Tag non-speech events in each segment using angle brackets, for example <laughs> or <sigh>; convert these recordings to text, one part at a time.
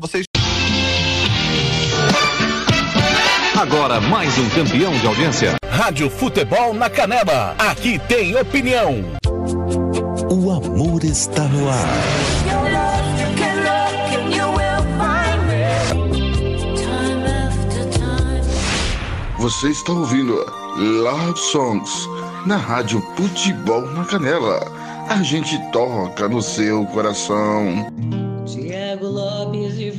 Vocês Agora mais um campeão de audiência. Rádio Futebol na Canela. Aqui tem opinião. O amor está no ar. Você está ouvindo Love Songs na Rádio Futebol na Canela. A gente toca no seu coração.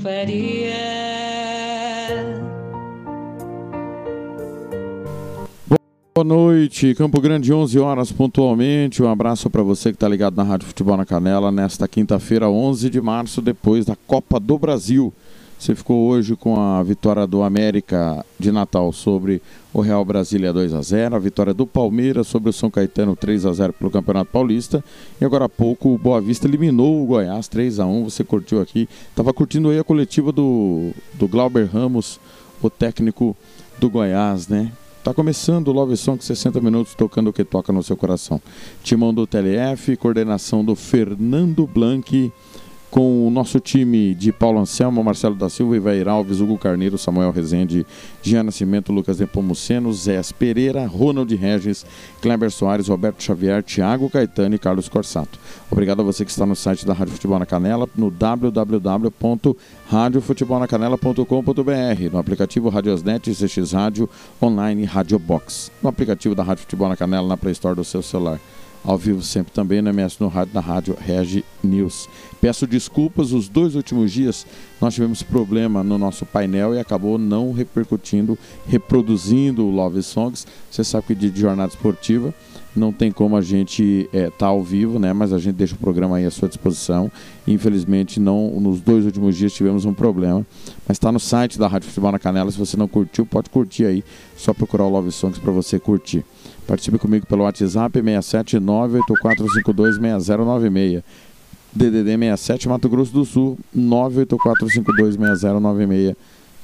Faria. Boa noite, Campo Grande, 11 horas pontualmente. Um abraço para você que está ligado na Rádio Futebol na Canela nesta quinta-feira, 11 de março, depois da Copa do Brasil. Você ficou hoje com a vitória do América de Natal sobre o Real Brasília 2 a 0, a vitória do Palmeiras sobre o São Caetano 3 a 0 pelo Campeonato Paulista e agora há pouco o Boa Vista eliminou o Goiás 3 a 1. Você curtiu aqui? Tava curtindo aí a coletiva do do Glauber Ramos, o técnico do Goiás, né? Tá começando o Love Song 60 minutos tocando o que toca no seu coração. Timão do TLF, coordenação do Fernando Blanc, com o nosso time de Paulo Anselmo, Marcelo da Silva, Ivair Alves, Hugo Carneiro, Samuel Rezende, Jean Nascimento, Lucas Nepomuceno, Zé Pereira, Ronald Regis, Kleber Soares, Roberto Xavier, Thiago Caetano e Carlos Corsato. Obrigado a você que está no site da Rádio Futebol na Canela, no www.radiofutebolnacanela.com.br, no aplicativo Radiosnet, CX Rádio, online Rádio Box, no aplicativo da Rádio Futebol na Canela, na Play Store do seu celular ao vivo sempre também no MS no rádio, na rádio Regi News. Peço desculpas, os dois últimos dias nós tivemos problema no nosso painel e acabou não repercutindo, reproduzindo o Love Songs. Você sabe que de jornada esportiva não tem como a gente estar é, tá ao vivo, né? Mas a gente deixa o programa aí à sua disposição. Infelizmente, não, nos dois últimos dias tivemos um problema. Mas está no site da Rádio Futebol na Canela. Se você não curtiu, pode curtir aí. Só procurar o Love Songs para você curtir. Participe comigo pelo WhatsApp 67984526096. DDD 67 Mato Grosso do Sul 984526096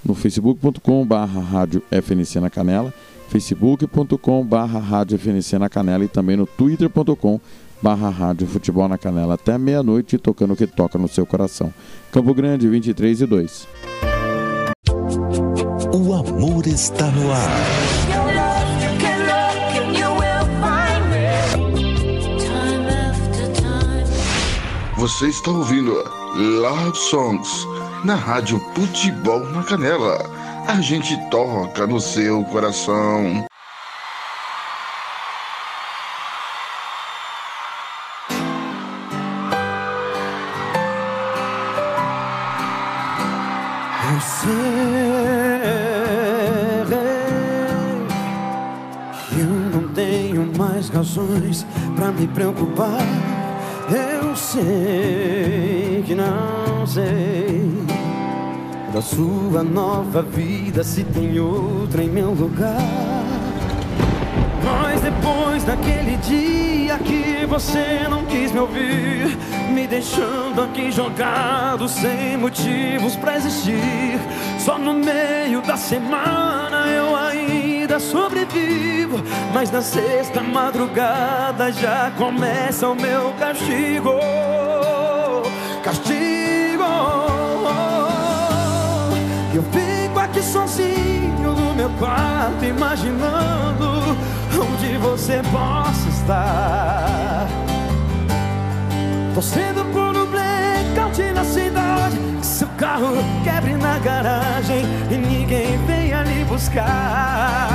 no facebook.com barra rádio FNC na Canela facebook.com barra rádio FNC na Canela e também no twitter.com barra rádio futebol na Canela. Até meia-noite tocando o que toca no seu coração. Campo Grande 23 e 2 O amor está no ar Você está ouvindo Love Songs na Rádio Futebol na Canela. A gente toca no seu coração. Eu não tenho mais razões pra me preocupar. Eu sei que não sei da sua nova vida se tem outra em meu lugar. Mas depois daquele dia que você não quis me ouvir, me deixando aqui jogado sem motivos pra existir, só no meio da semana eu ainda sobrevivo. Mas na sexta madrugada já começa o meu castigo. Castigo. Eu fico aqui sozinho no meu quarto, imaginando onde você possa estar. Torcendo por um blackout na cidade, seu carro quebre na garagem e ninguém venha lhe buscar.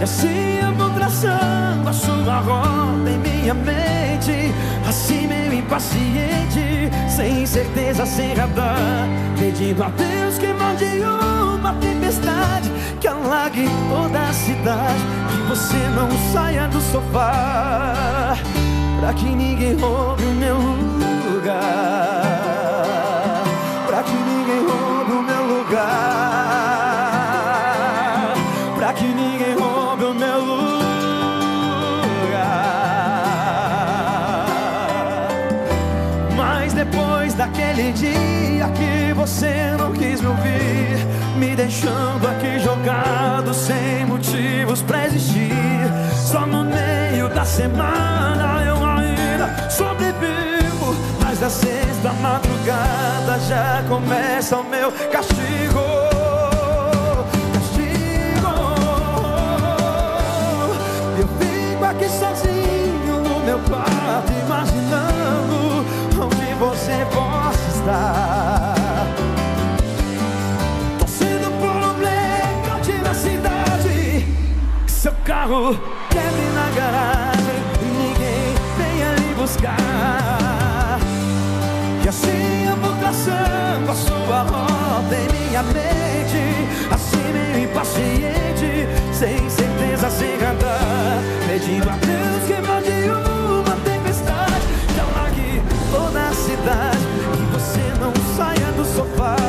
Eu vou traçando a sua roda em minha mente Assim meio impaciente, sem certeza, sem radar Pedindo a Deus que mande uma tempestade Que alague toda a cidade Que você não saia do sofá Pra que ninguém roube o meu lugar deixando aqui jogado sem motivos pra existir, só no meio da semana eu ainda sobrevivo. Mas das seis da madrugada já começa o meu castigo. Castigo. Eu fico aqui sozinho no meu quarto, imaginando onde você possa estar. Carro. Quebre na garagem e ninguém venha lhe buscar. E assim eu vou traçando a sua rota em minha mente. Assim meio impaciente, sem certeza, sem radar Pedindo a Deus que mande uma tempestade. Que alague toda a cidade Que você não saia do sofá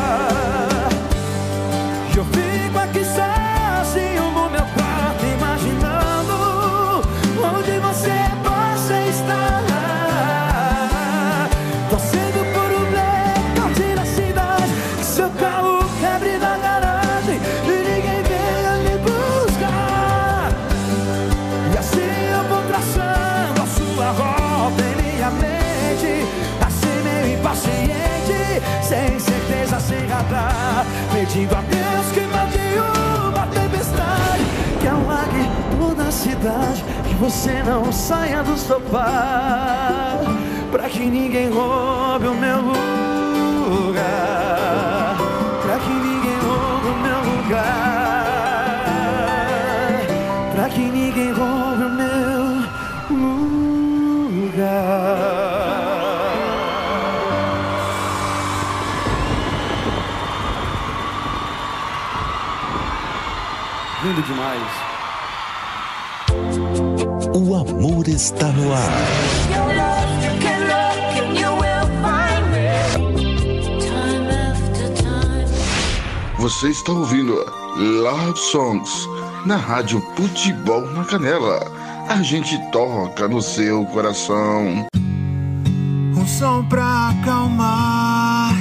saia do sofá Pra que ninguém roube o meu lugar amor está no ar. Você está ouvindo Love Songs na Rádio Futebol na Canela. A gente toca no seu coração. Um som pra acalmar,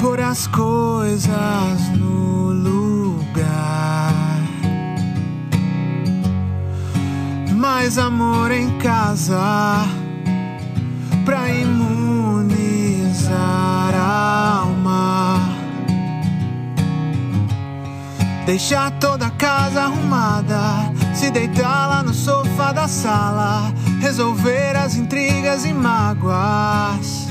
pôr as coisas no Mais amor em casa, pra imunizar a alma. Deixar toda a casa arrumada, se deitar lá no sofá da sala, resolver as intrigas e mágoas.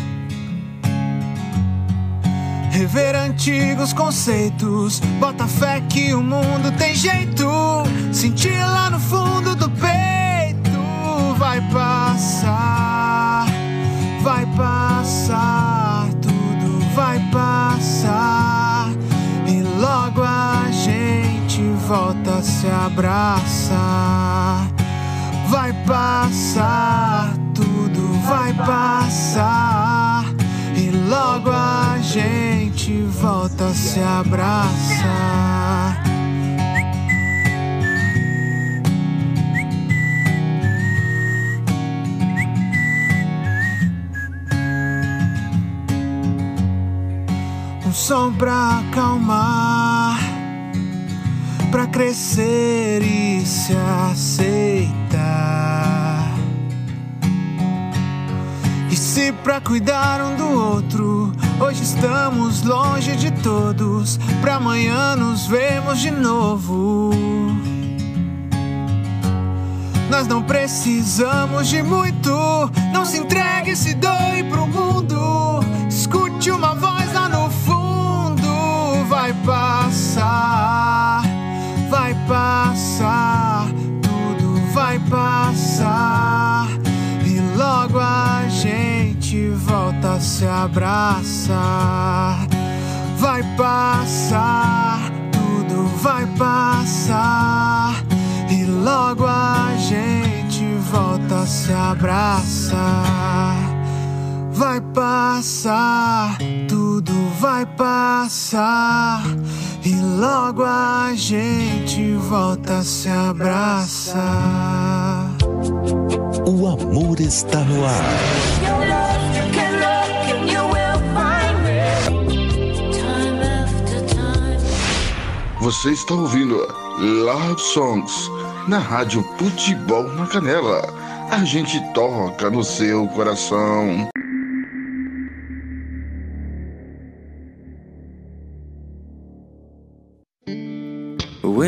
Rever antigos conceitos, bota fé que o mundo tem jeito. Sentir lá no fundo vai passar, vai passar, tudo vai passar. E logo a gente volta a se abraçar. Vai passar, tudo vai passar. E logo a gente volta a se abraçar. Som pra acalmar, pra crescer e se aceitar. E se pra cuidar um do outro, hoje estamos longe de todos, pra amanhã nos vermos de novo. Nós não precisamos de muito, não se entregue, se doe pro mundo. Escute uma voz passar, vai passar, tudo vai passar. E logo a gente volta a se abraçar. Vai passar, tudo vai passar. E logo a gente volta a se abraçar. Vai passar, tudo vai passar. E logo a gente volta a se abraçar. O amor está no ar. Você está ouvindo Love Songs na Rádio Futebol na Canela. A gente toca no seu coração.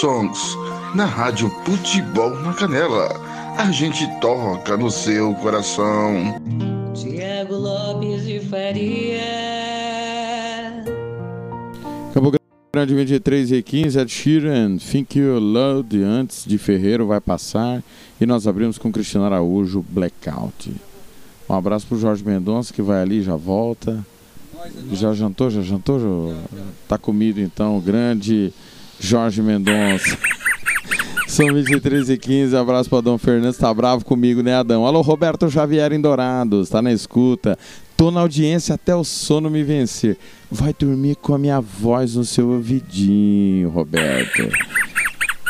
Songs na Rádio Futebol na Canela. A gente toca no seu coração. Tiago Lopes de Faria. Campo Grande 23 e 15, Ed Sheeran, Think You Loved, antes de Ferreiro vai passar. E nós abrimos com Cristiano Araújo, Blackout. Um abraço pro Jorge Mendonça, que vai ali, já volta. Já jantou, já jantou? Já... Tá comido então, grande Jorge Mendonça. São 23 e 15, abraço para Dom Fernandes, tá bravo comigo, né, Adão? Alô, Roberto Xavier em Dourados, tá na escuta. Tô na audiência até o sono me vencer. Vai dormir com a minha voz no seu ouvidinho, Roberto.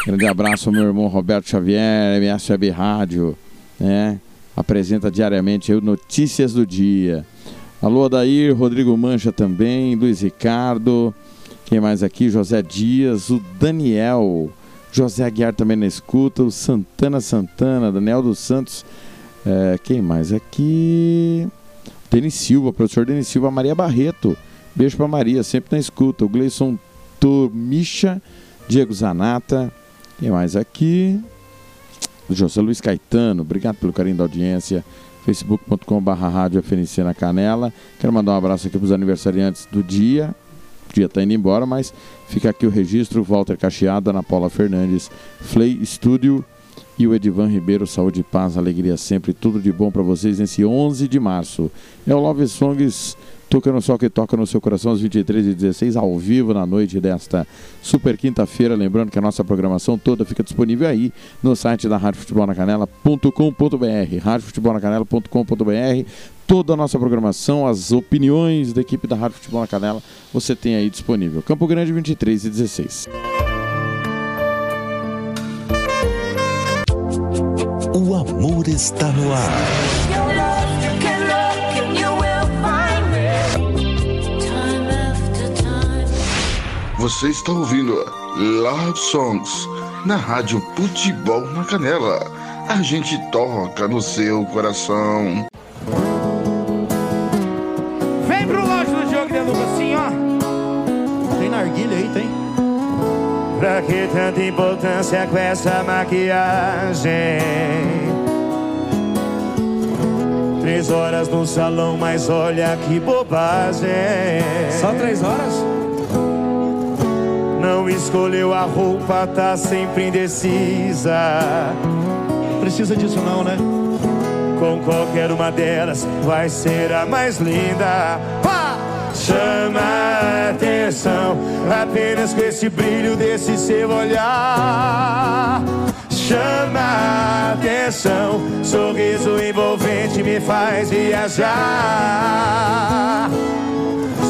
Grande abraço ao meu irmão Roberto Xavier, MS Web Rádio, né? Apresenta diariamente aí notícias do dia. Alô, Adair, Rodrigo Mancha também, Luiz Ricardo, quem mais aqui? José Dias, o Daniel, José Aguiar também na escuta, o Santana Santana, Daniel dos Santos, é, quem mais aqui? Denis Silva, professor Denis Silva, Maria Barreto, beijo para Maria, sempre na escuta, o Gleison Tomicha, Diego Zanata, quem mais aqui? José Luiz Caetano, obrigado pelo carinho da audiência facebook.com.br Rádio FNC na Canela. Quero mandar um abraço aqui para os aniversariantes do dia. O dia está indo embora, mas fica aqui o registro. Walter Cacheado, Ana Paula Fernandes, Flay Studio e o Edivan Ribeiro. Saúde, paz, alegria sempre. Tudo de bom para vocês nesse 11 de março. É o Love Songs Tocando Só que toca no seu coração às 23 e 16 ao vivo na noite desta super quinta-feira. Lembrando que a nossa programação toda fica disponível aí no site da Rádio Futebol na Canela.com.br. Rádio Futebol na Canela.com.br. Toda a nossa programação, as opiniões da equipe da Rádio Futebol na Canela, você tem aí disponível. Campo Grande 23 e 16. O amor está no ar. Você está ouvindo Love Songs na Rádio Futebol na Canela. A gente toca no seu coração. Assim, ó. Tem narguilha aí, tem? Pra que tanta importância com essa maquiagem? Três horas no salão, mas olha que bobagem. Só três horas? Não escolheu a roupa, tá sempre indecisa. Precisa disso não, né? Com qualquer uma delas vai ser a mais linda. Pá! Chama a atenção apenas com esse brilho desse seu olhar. Chama a atenção, sorriso envolvente me faz viajar.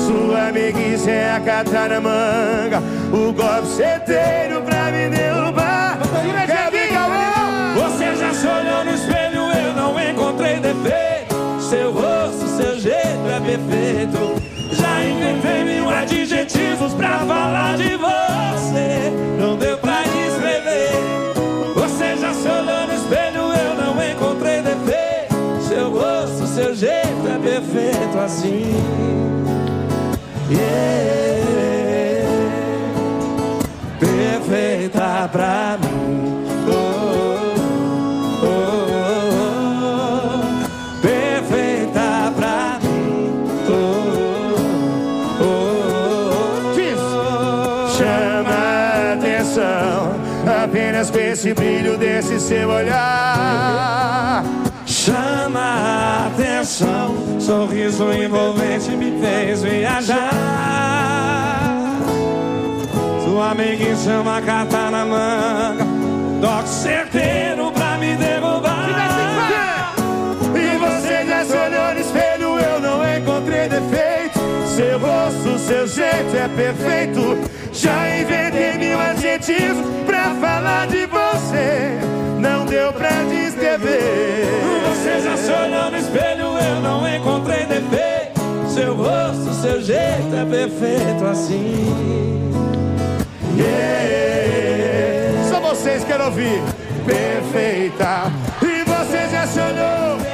Sua amiguice é a cata na manga, o golpe certeiro pra me derrubar. Quer? Você já se olhou no espelho, eu não encontrei defeito. Seu rosto, seu jeito é perfeito. Inventei mil adjetivos pra falar de você. Não deu pra descrever. Você já se olhou no espelho, eu não encontrei defeito. Seu rosto, seu jeito é perfeito assim. Yeah. Perfeita pra mim. Desse seu olhar. Chama a atenção, sorriso envolvente me fez viajar. Sua amiguinha chama carta na manga, toque certeiro pra me derrubar. E você já se olhou no espelho, eu não encontrei defeito. Seu rosto, seu jeito é perfeito. Já inventei mil adjetivos pra falar de você. Não deu pra descrever. Você já se olhou no espelho, eu não encontrei defeito. Seu rosto, seu jeito é perfeito assim. Yeah. Só vocês querem ouvir. Perfeita. E você já se olhou.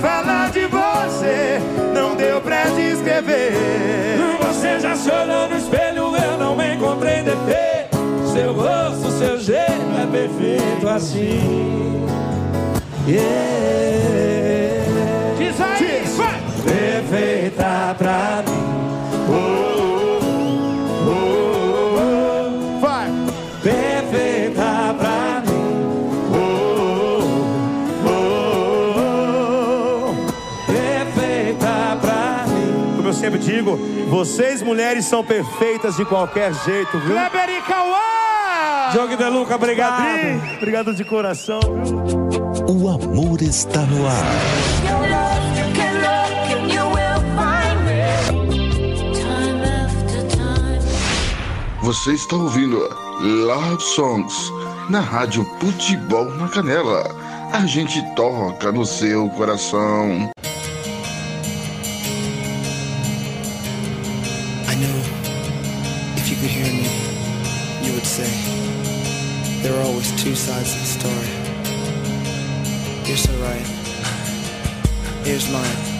falar de você, não deu pra descrever. Você já chorou no espelho, eu não me encontrei defeito. Seu rosto, seu jeito é perfeito assim. Yeah. Diz aí, Diz. vai! Perfeita pra mim. Oh. sempre digo: vocês mulheres são perfeitas de qualquer jeito, viu? Kleber e Cauã! Diogo De Luca, obrigado. Obrigado de coração, viu? O amor está no ar. Você está ouvindo Love Songs na Rádio Futebol na Canela. A gente toca no seu coração. here's mine.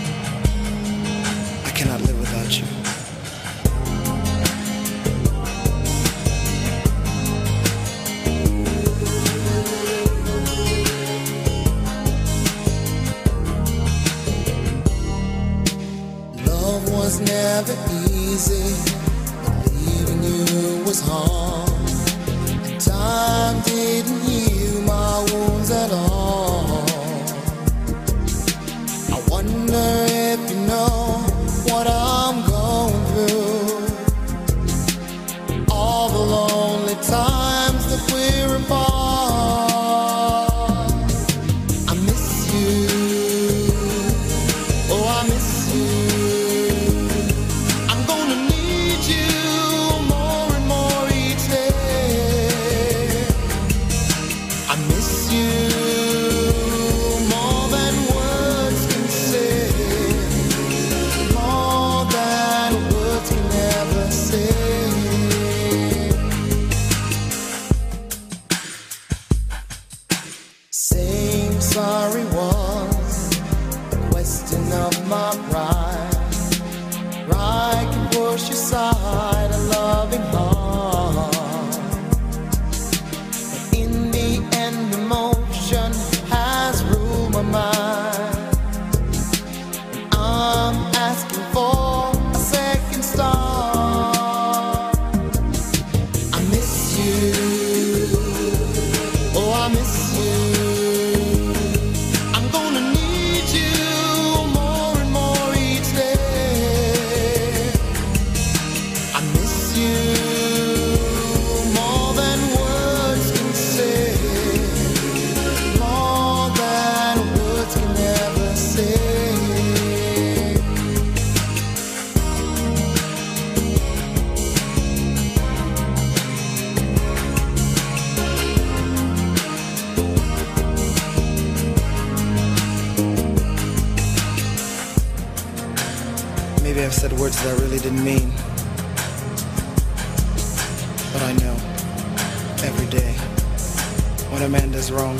When a man does wrong,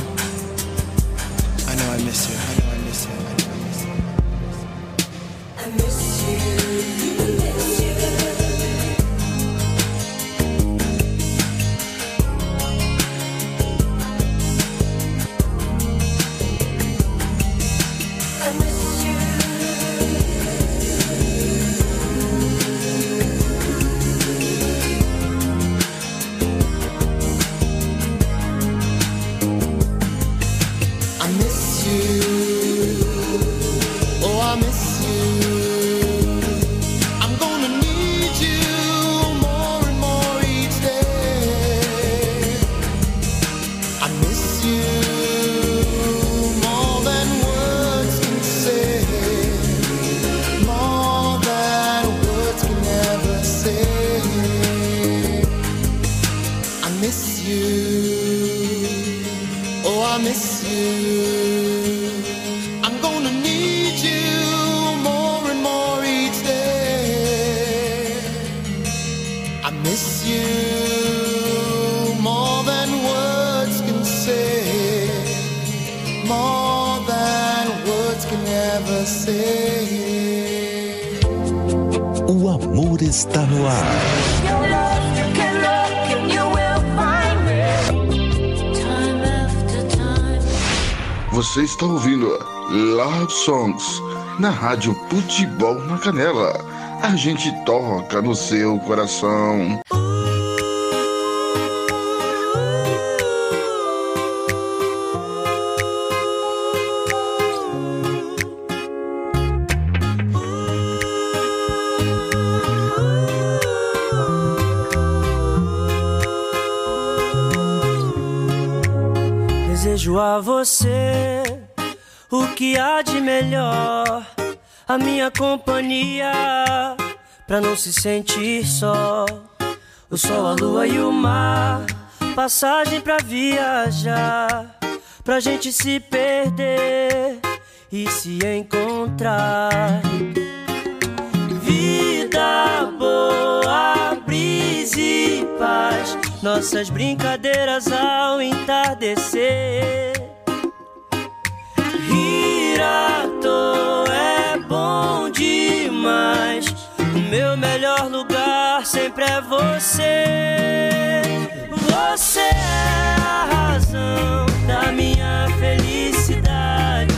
I know I miss you. Songs, na Rádio Futebol na Canela. A gente toca no seu coração. Desejo a você o que há de melhor? A minha companhia, pra não se sentir só. O sol, a lua e o mar, passagem pra viajar, pra gente se perder e se encontrar. Vida boa, brisa e paz, nossas brincadeiras ao entardecer. Toa é bom demais. O meu melhor lugar sempre é você. Você é a razão da minha felicidade.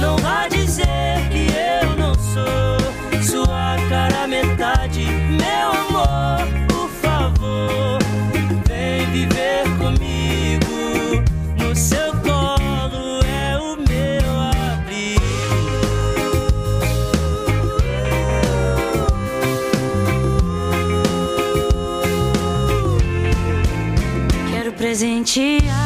Não vá dizer que eu não sou sua cara metade. Presentear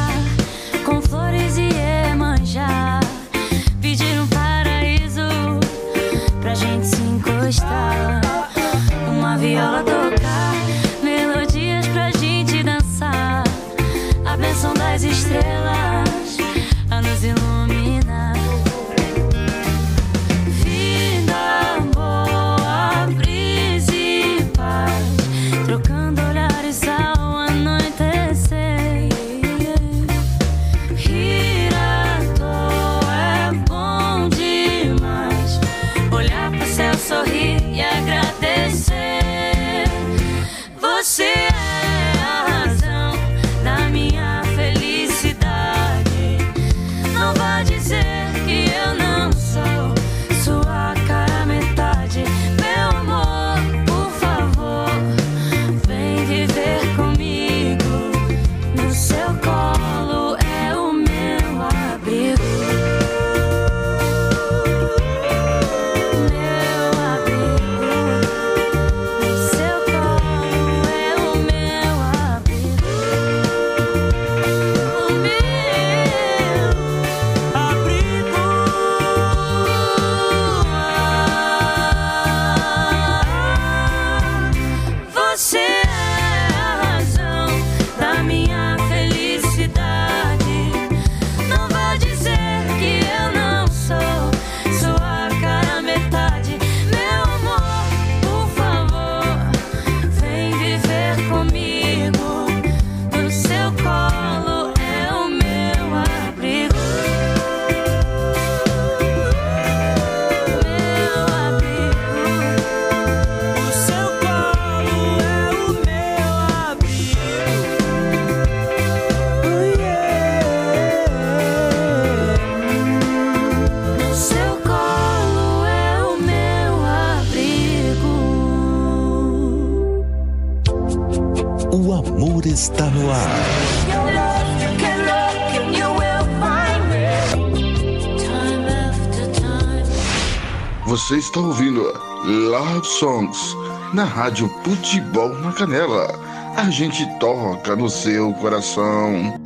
está ouvindo Love Songs na Rádio Futebol na Canela. A gente toca no seu coração.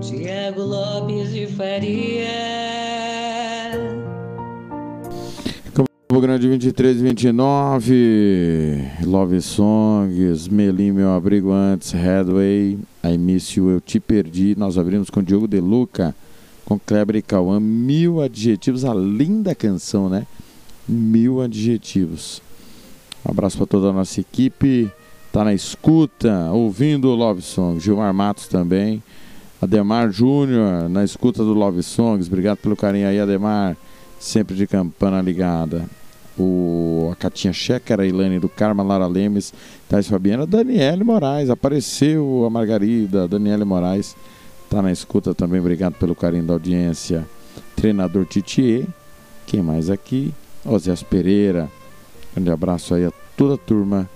Tiago Lopes de Faria. Campo Grande 23 e 29. Love Songs. Melim, meu abrigo antes. Headway. I Miss You, Eu Te Perdi. Nós abrimos com Diogo De Luca. Com Kleber e Cauã. Mil adjetivos. A linda canção, né? Mil adjetivos. Um abraço para toda a nossa equipe. Tá na escuta, ouvindo o Love Songs. Gilmar Matos também. Ademar Júnior, na escuta do Love Songs. Obrigado pelo carinho aí, Ademar. Sempre de campana ligada. O, a Catinha Checa, a Ilane do Carma, Lara Lemes, Thais Fabiana, Daniele Moraes. Apareceu a Margarida, Daniele Moraes. Tá na escuta também. Obrigado pelo carinho da audiência. Treinador Titier. Quem mais aqui? Osias Pereira. Grande abraço aí a toda a turma.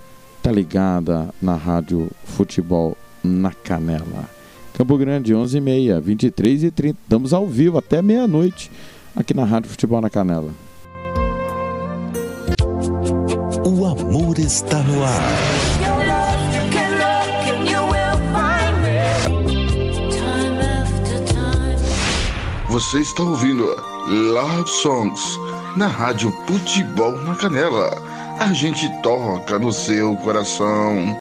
Tá ligada na Rádio Futebol na Canela. Campo Grande, 11h30, 23 e 30 Estamos ao vivo até meia-noite aqui na Rádio Futebol na Canela. O amor está no ar. Você está ouvindo Love Songs na Rádio Futebol na Canela. A gente toca no seu coração.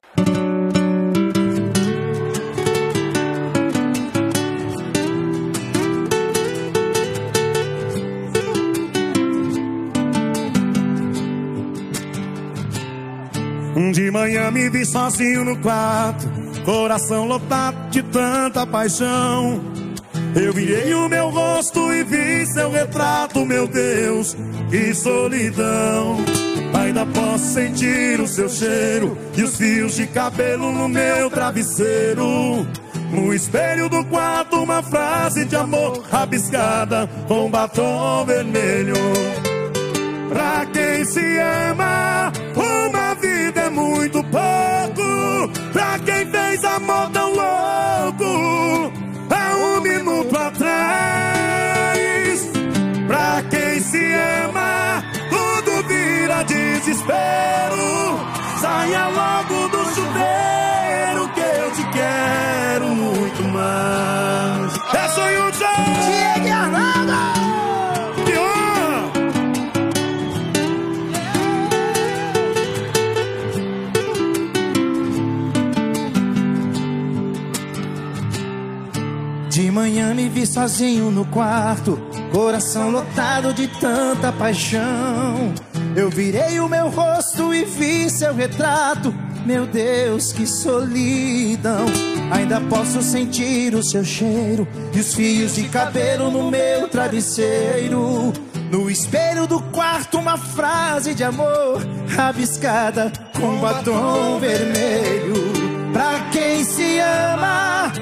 De manhã me vi sozinho no quarto, coração lotado de tanta paixão. Eu virei o meu rosto e vi seu retrato, meu Deus, que solidão. Ainda posso sentir o seu cheiro e os fios de cabelo no meu travesseiro. No espelho do quarto, uma frase de amor rabiscada com batom vermelho. Pra quem se ama, uma vida é muito pouco. Pra quem fez amor tão louco, um minuto atrás. Pra quem se ama, tudo vira desespero. Saia logo do chuveiro que eu te quero muito mais. É sonho de Diego Arnaldo! Manhã me vi sozinho no quarto, coração lotado de tanta paixão. Eu virei o meu rosto e vi seu retrato. Meu Deus, que solidão. Ainda posso sentir o seu cheiro e os fios de cabelo no meu travesseiro. No espelho do quarto, uma frase de amor rabiscada com batom vermelho. Pra quem se ama,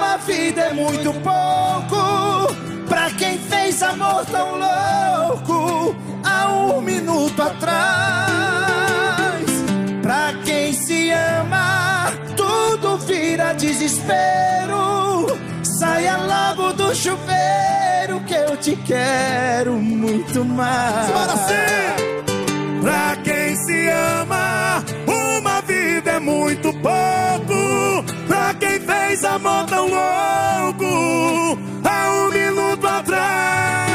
uma vida é muito pouco. Pra quem fez amor tão louco há um minuto atrás. Pra quem se ama, tudo vira desespero. Saia logo do chuveiro que eu te quero muito mais. Bora sim! Pra quem se ama, uma vida é muito pouco. Quem fez amor tão louco, há um minuto atrás.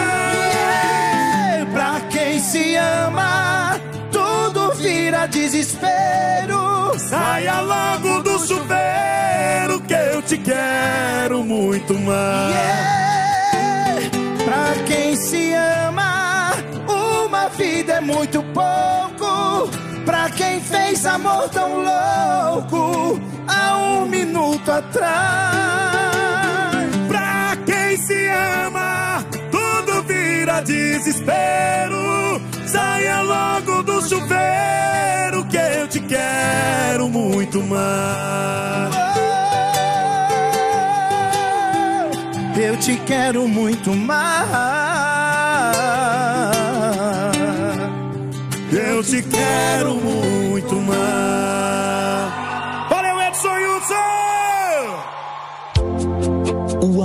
Pra quem se ama, tudo vira desespero. Saia logo do chuveiro que eu te quero muito mais. Pra quem se ama, uma vida é muito pouco. Pra quem fez amor tão louco há um minuto atrás. Pra quem se ama, tudo vira desespero. Saia logo do chuveiro que eu te quero muito mais. Eu te quero muito mais. Eu te quero muito mais.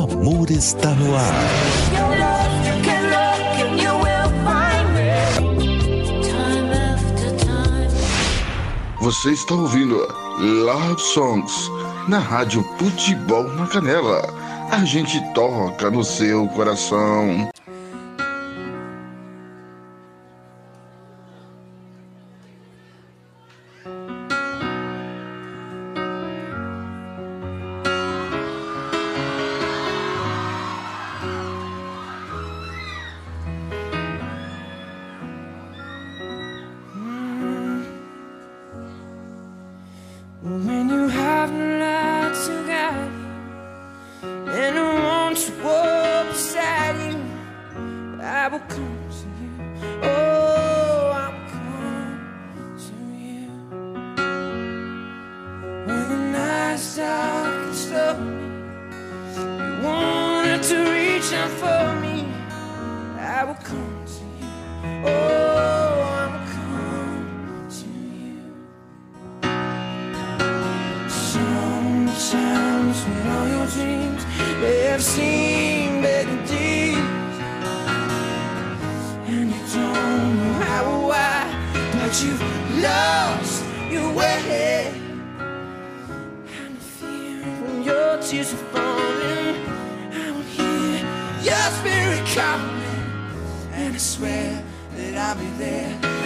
Amor está no ar. Você está ouvindo Love Songs na Rádio Futebol na Canela. A gente toca no seu coração. dreams. May have seen better days. And you don't know how or why But you've lost your way. And the fear when your tears are falling. I will hear your spirit calling. And I swear that I'll be there.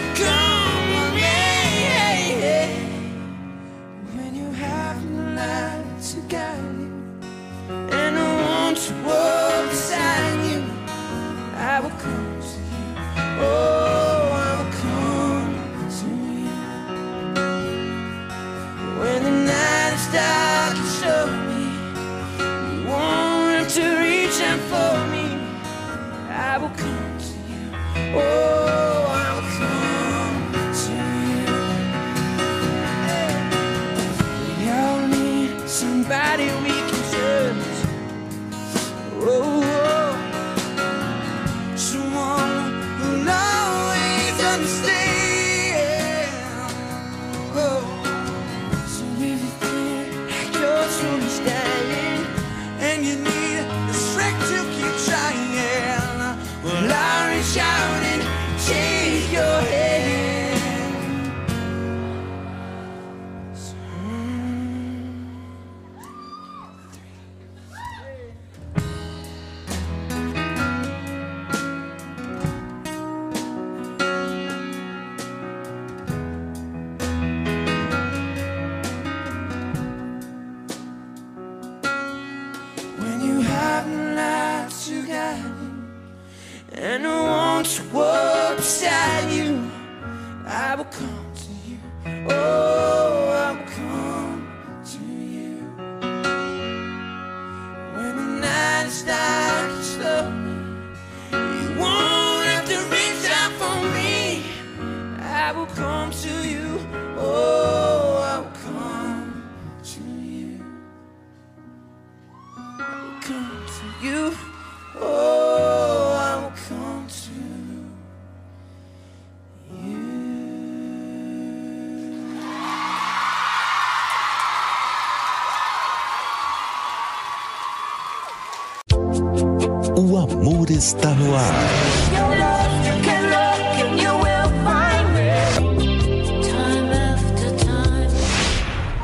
amor está no ar.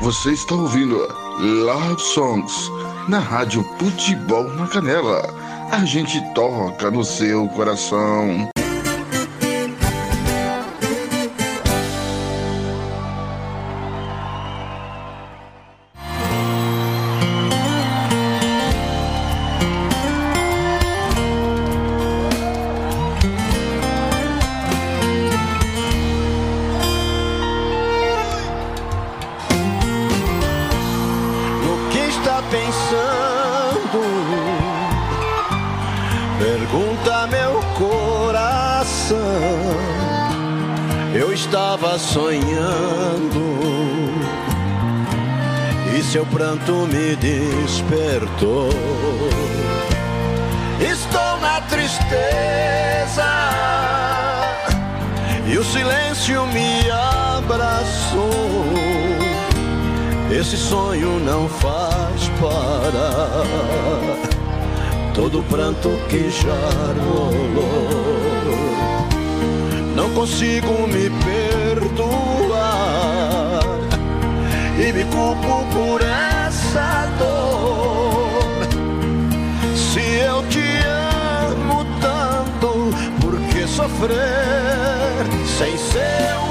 Você está ouvindo Love Songs na Rádio Futebol na Canela. A gente toca no seu coração. pranto que já rolou. Não consigo me perdoar e me culpo por essa dor. Se eu te amo tanto, por que sofrer sem seu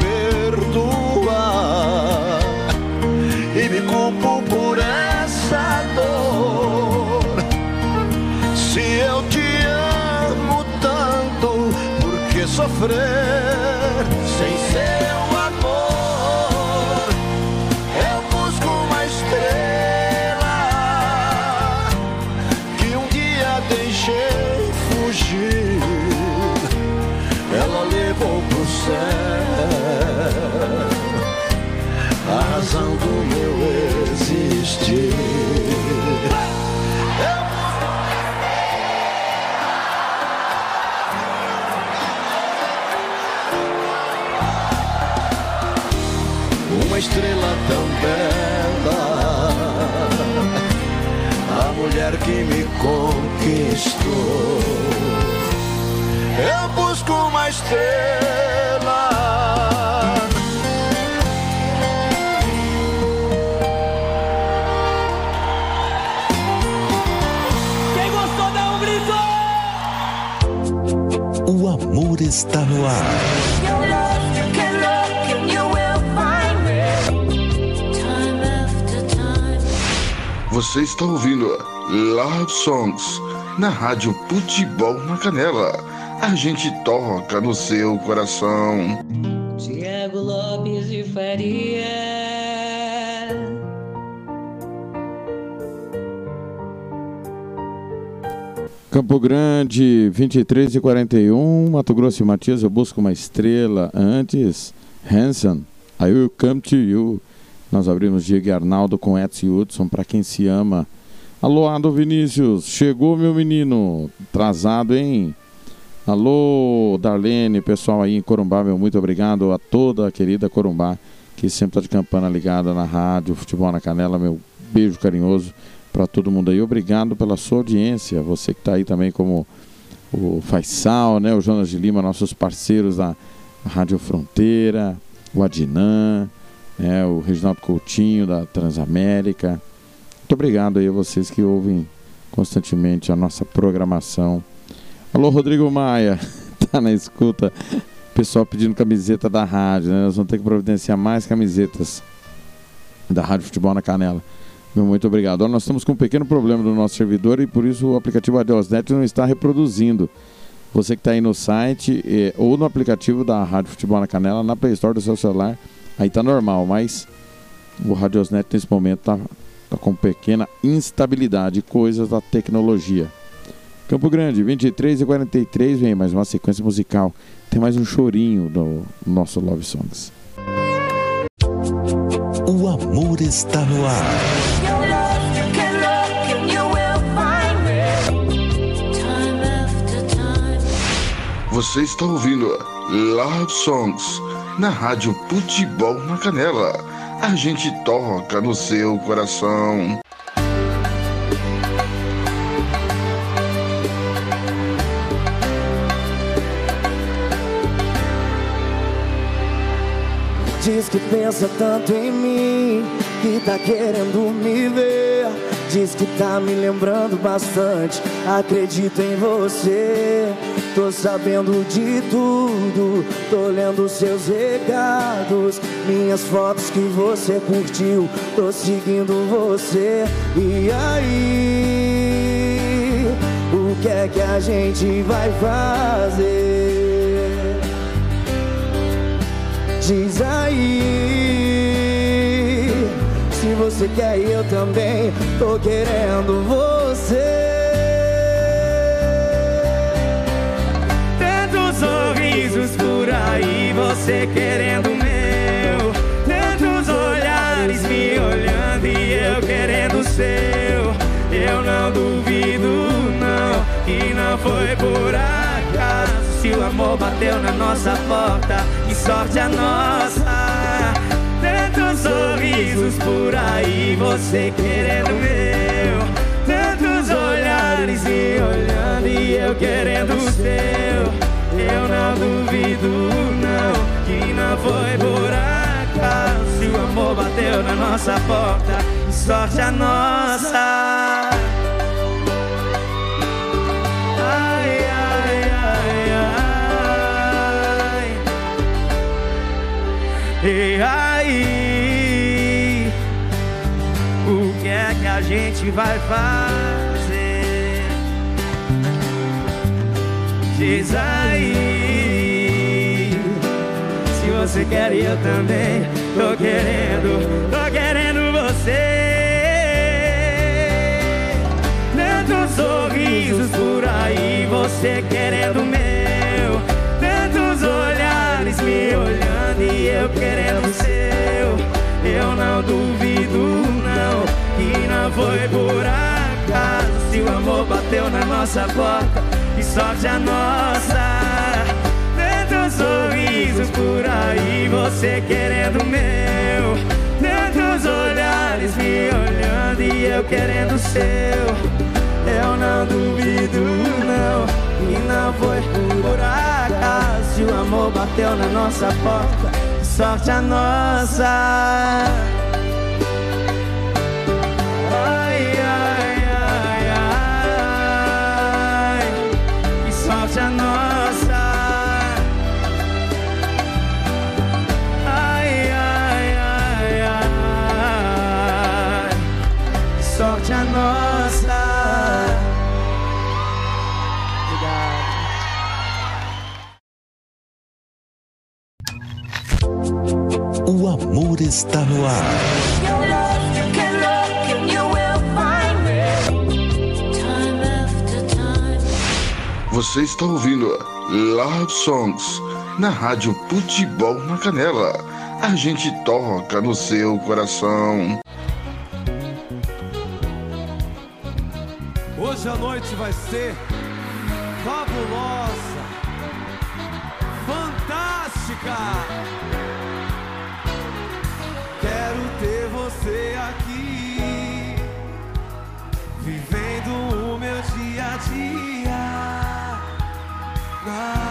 conquistou. Eu busco uma estrela. Quem gostou dá um grito! O amor está no ar. Você está ouvindo Love Songs na Rádio Futebol na Canela. A gente toca no seu coração. Tiago Lopes de Faria. Campo Grande, 23 e 41, Mato Grosso e Matias, eu busco uma estrela. Antes, Hanson, I will come to you. Nós abrimos Diego e Arnaldo com Edson Hudson, para quem se ama. Alô, Ado Vinícius, chegou meu menino, atrasado, hein? Alô, Darlene, pessoal aí em Corumbá, meu muito obrigado a toda a querida Corumbá, que sempre está de campana ligada na rádio, futebol na canela, meu beijo carinhoso para todo mundo aí. Obrigado pela sua audiência. Você que está aí também como o Faisal, né? o Jonas de Lima, nossos parceiros da Rádio Fronteira, o Adnan, né? o Reginaldo Coutinho da Transamérica. Muito obrigado aí a vocês que ouvem constantemente a nossa programação. Alô, Rodrigo Maia, <laughs> tá na escuta. Pessoal pedindo camiseta da rádio, né? Nós vamos ter que providenciar mais camisetas da Rádio Futebol na Canela. Muito obrigado. Nós estamos com um pequeno problema no nosso servidor e por isso o aplicativo Adiosnet não está reproduzindo. Você que está aí no site eh, ou no aplicativo da Rádio Futebol na Canela, na Play Store do seu celular, aí tá normal, mas o Radiosnet nesse momento tá, tá com pequena instabilidade, coisas da tecnologia. Campo Grande, 23 e 43, vem mais uma sequência musical. Tem mais um chorinho do nosso Love Songs. O amor está no ar. Você está ouvindo Love Songs na Rádio Futebol na Canela. A gente toca no seu coração. Diz que pensa tanto em mim, que tá querendo me ver. Diz que tá me lembrando bastante. Acredito em você. Tô sabendo de tudo. Tô lendo seus recados. Minhas fotos que você curtiu. Tô seguindo você. E aí? O que é que a gente vai fazer? Diz aí Se você quer eu também Tô querendo você Tantos sorrisos por aí, você querendo o meu. Tantos olhares me olhando e eu querendo o seu. Eu não duvido, não, que não foi por acaso. Se o amor bateu na nossa porta, que sorte a nossa. Tantos sorrisos por aí, você querendo meu. Tantos olhares me olhando e eu querendo o seu. Eu não duvido, não, que não foi por acaso. Se o amor bateu na nossa porta, sorte a nossa. Gente vai fazer? Diz aí, se você quer e eu também tô querendo, tô querendo você. Tantos sorrisos por aí, você querendo meu. Tantos olhares me olhando e eu querendo seu. Eu não duvido não foi por acaso. Se o amor bateu na nossa porta Que sorte a nossa. Tantos sorrisos por aí Você querendo meu. Tantos olhares me olhando E eu querendo seu. Eu não duvido não. Que não foi por acaso. Se o amor bateu na nossa porta sorte a nossa Time after time. Você está ouvindo Love Songs na Rádio Futebol na Canela. A gente toca no seu coração. Hoje a noite vai ser fabulosa, fantástica. Você aqui, vivendo o meu dia a dia. Nada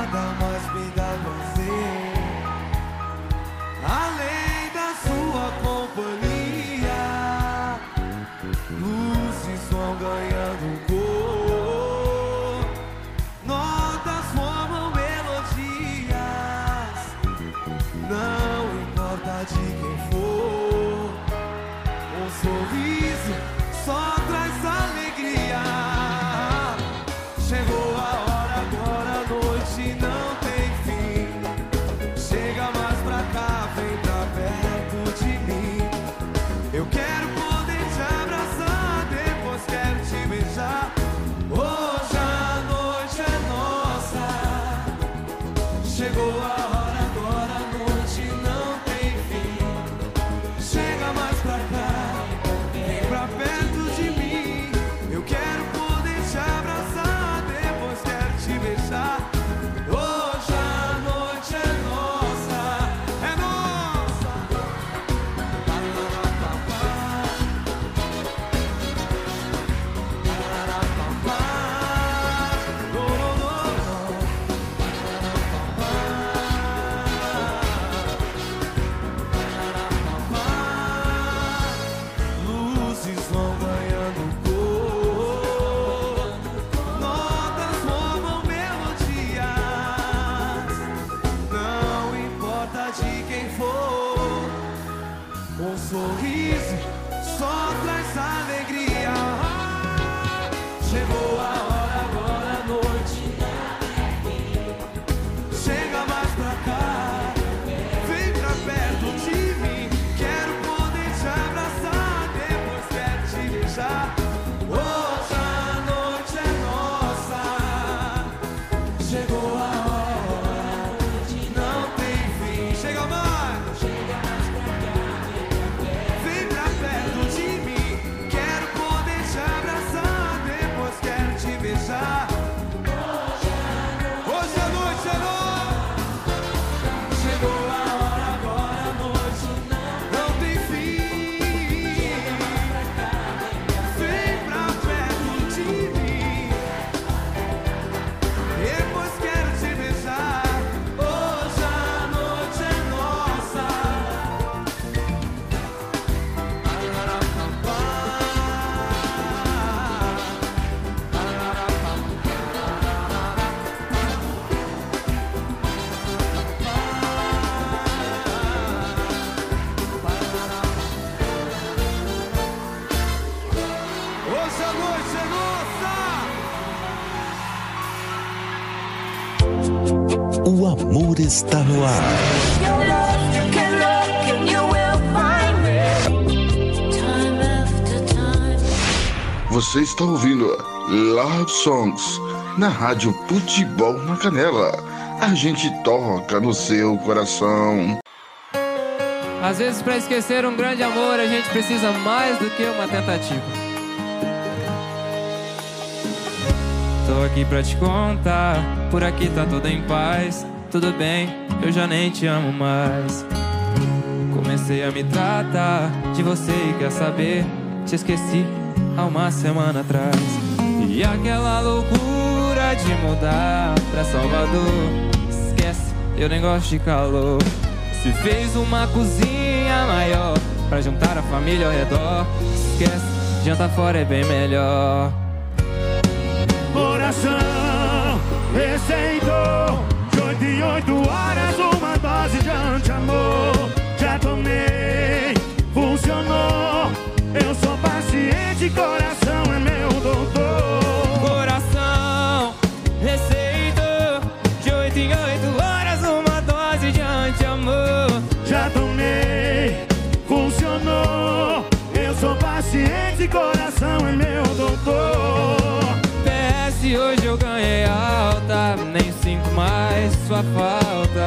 O amor está no ar. Você está ouvindo Love Songs na Rádio Futebol na Canela. A gente toca no seu coração. Às vezes, para esquecer um grande amor, a gente precisa mais do que uma tentativa. Tô aqui pra te contar, por aqui tá tudo em paz. Tudo bem, eu já nem te amo mais. Comecei a me tratar de você e quer saber? Te esqueci há uma semana atrás. E aquela loucura de mudar pra Salvador. Esquece, eu nem gosto de calor. Se fez uma cozinha maior pra juntar a família ao redor. Esquece, janta fora é bem melhor. Coração receitou de oito em oito horas uma dose de anti-amor. Já tomei, funcionou. Eu sou paciente, coração é meu doutor. Nem sinto mais sua falta.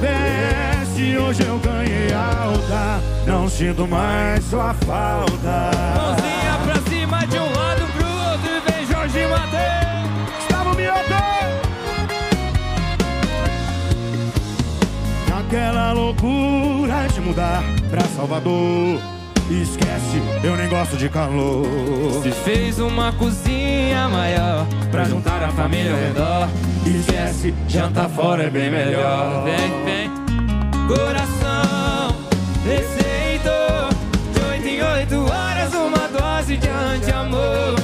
PS hoje eu ganhei alta, não sinto mais sua falta. Mãozinha pra cima de um lado pro outro e vem Jorge Mateus. Gustavo Mioto! Naquela loucura de mudar pra Salvador. Esquece, eu nem gosto de calor. Se fez uma cozinha maior pra juntar a família ao redor. Esquece, janta fora é bem melhor. Vem, vem, coração, receitou de oito em oito horas uma dose de anti-amor.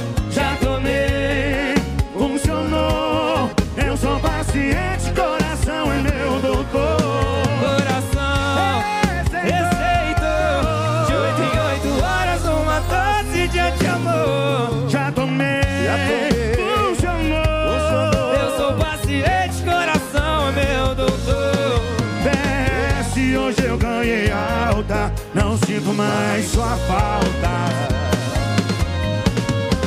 Não sinto mais sua falta.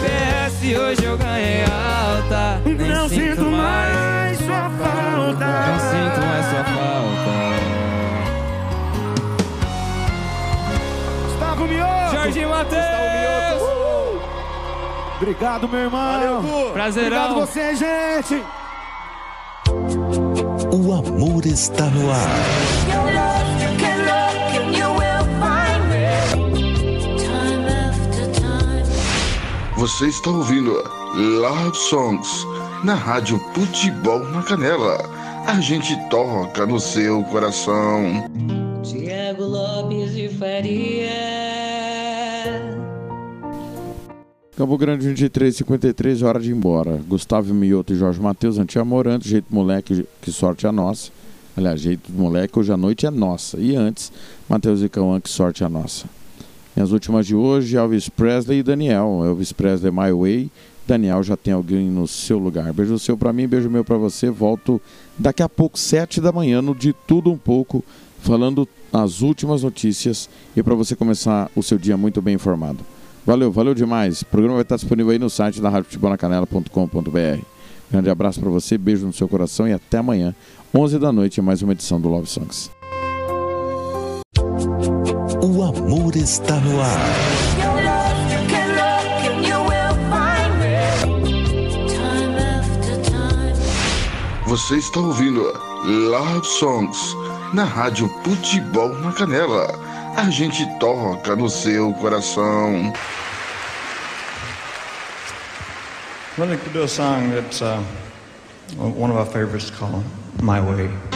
PS hoje eu ganhei alta. Nem Não sinto mais sua falta. Não sinto mais sua falta. Gustavo Mioto! Jorge Matheus! Obrigado, meu irmão. Valeu, Prazerão. Obrigado você, gente. O amor está no ar. Você está ouvindo Love Songs na Rádio Futebol na Canela. A gente toca no seu coração. Tiago Lopes de Faria. Campo Grande 23, 53, hora de ir embora. Gustavo Mioto e Jorge Matheus, anti-amor, antes, jeito moleque, que sorte a nossa. Aliás, jeito moleque, hoje à noite é nossa. E antes, Matheus e Cauã, que sorte a nossa. Minhas últimas de hoje, Elvis Presley e Daniel. Elvis Presley, My Way. Daniel já tem alguém no seu lugar. Beijo seu pra mim, beijo meu pra você. Volto daqui a pouco, sete da manhã, no De Tudo Um Pouco, falando as últimas notícias e para você começar o seu dia muito bem informado. Valeu, valeu demais. O programa vai estar disponível aí no site da radiofutebolacanela.com.br. Grande abraço para você, beijo no seu coração e até amanhã, 11 da noite, mais uma edição do Love Songs. O amor está no ar. Você está ouvindo Love Songs na Rádio Futebol na Canela. A gente toca no seu coração. Like to do a song that's uh, one of our favorites called My Way.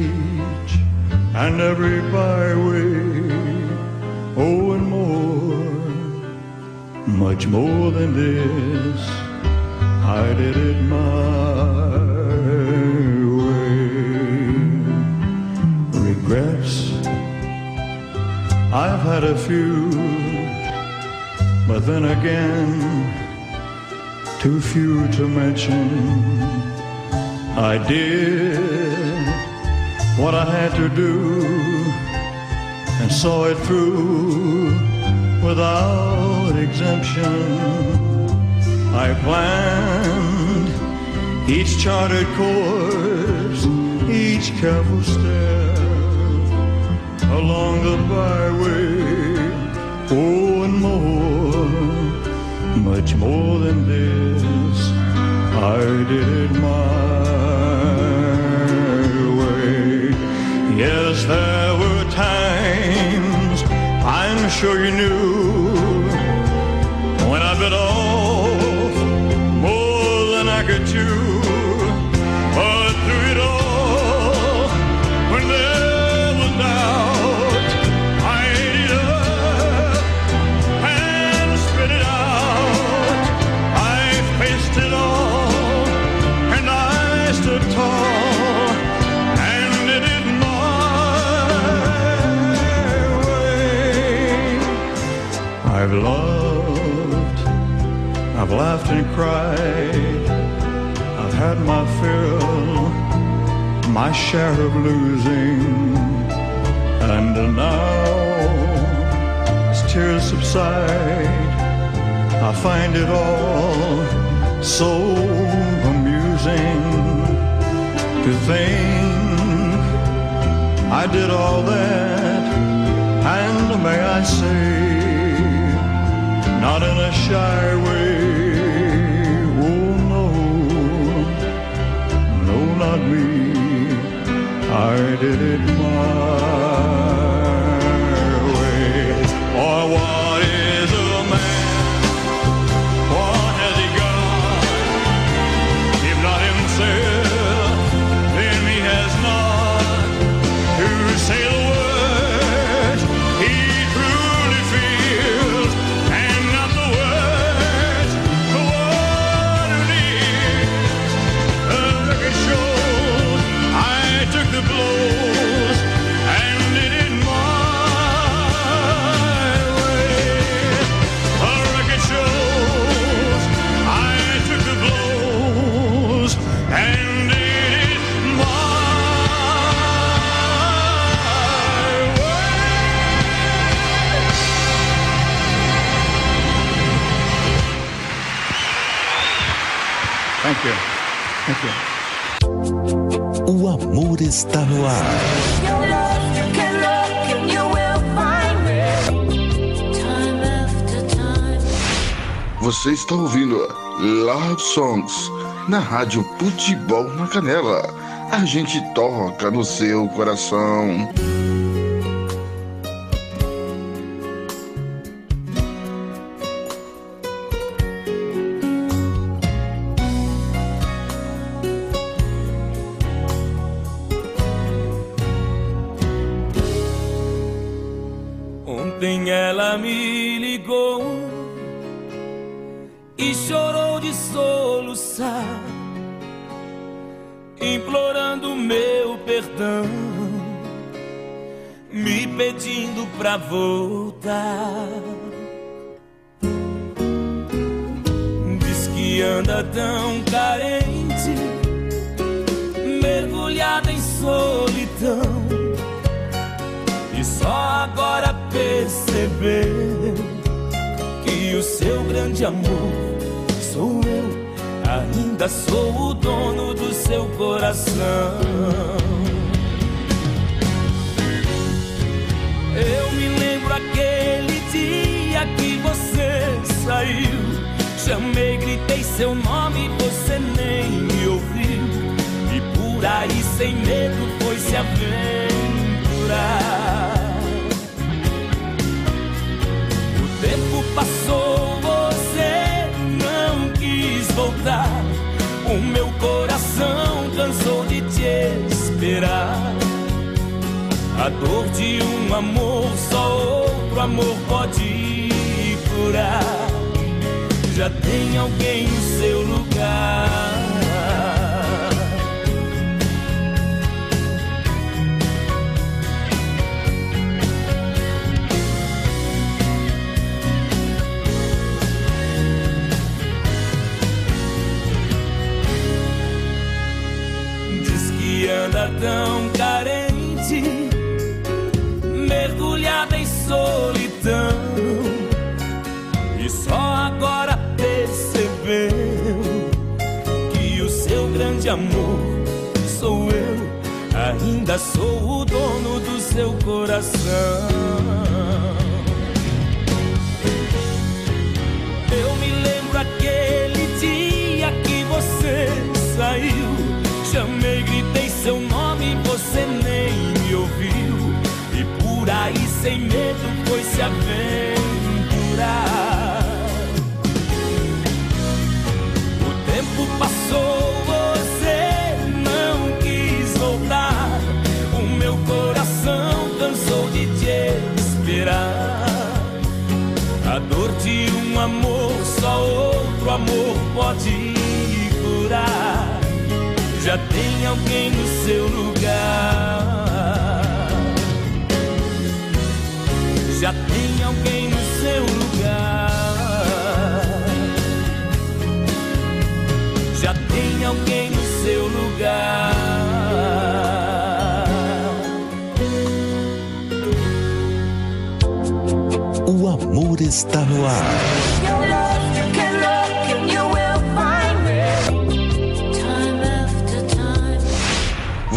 and every byway. Oh, and more, much more than this, I did it my way. Regrets, I've had a few, but then again, too few to mention. I did what I had to do and saw it through without exemption. I planned each charted course, each careful step along the byway. Oh, and more, much more than this, I did my Yes, there were times I'm sure you knew I've loved, I've laughed and cried, I've had my fill, my share of losing, and now as tears subside, I find it all so amusing to think I did all that, and may I say, not in a shy way. Oh no, no, not me. I did it my Thank you. Thank you. O amor está no ar. Você está ouvindo Love Songs na Rádio Futebol na Canela. A gente toca no seu coração. amor, só outro amor pode curar. Já tem alguém em seu lugar. Diz que anda tão amor sou eu. Ainda sou o dono do seu coração. Eu me lembro aquele dia que você saiu. Chamei, gritei seu nome, você nem me ouviu. E por aí, sem medo, foi se aventurar. Já tem alguém no seu lugar. Já tem alguém no seu lugar. Já tem alguém no seu lugar. O amor está no ar.